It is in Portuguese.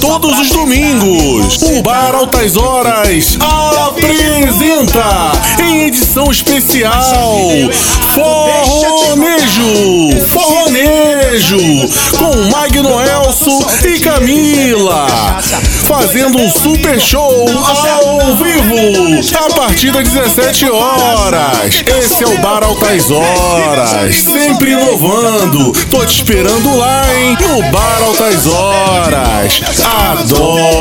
Todos os domingos, o Bar Altas Horas apresenta em edição especial Forronejo, Forronejo, com Magno Elso e Camila, fazendo um super show ao vivo a partir das 17 horas. Esse é o Bar Altas Horas, sempre inovando. Tô te esperando lá, hein? No Bar Altas Horas. Adoro.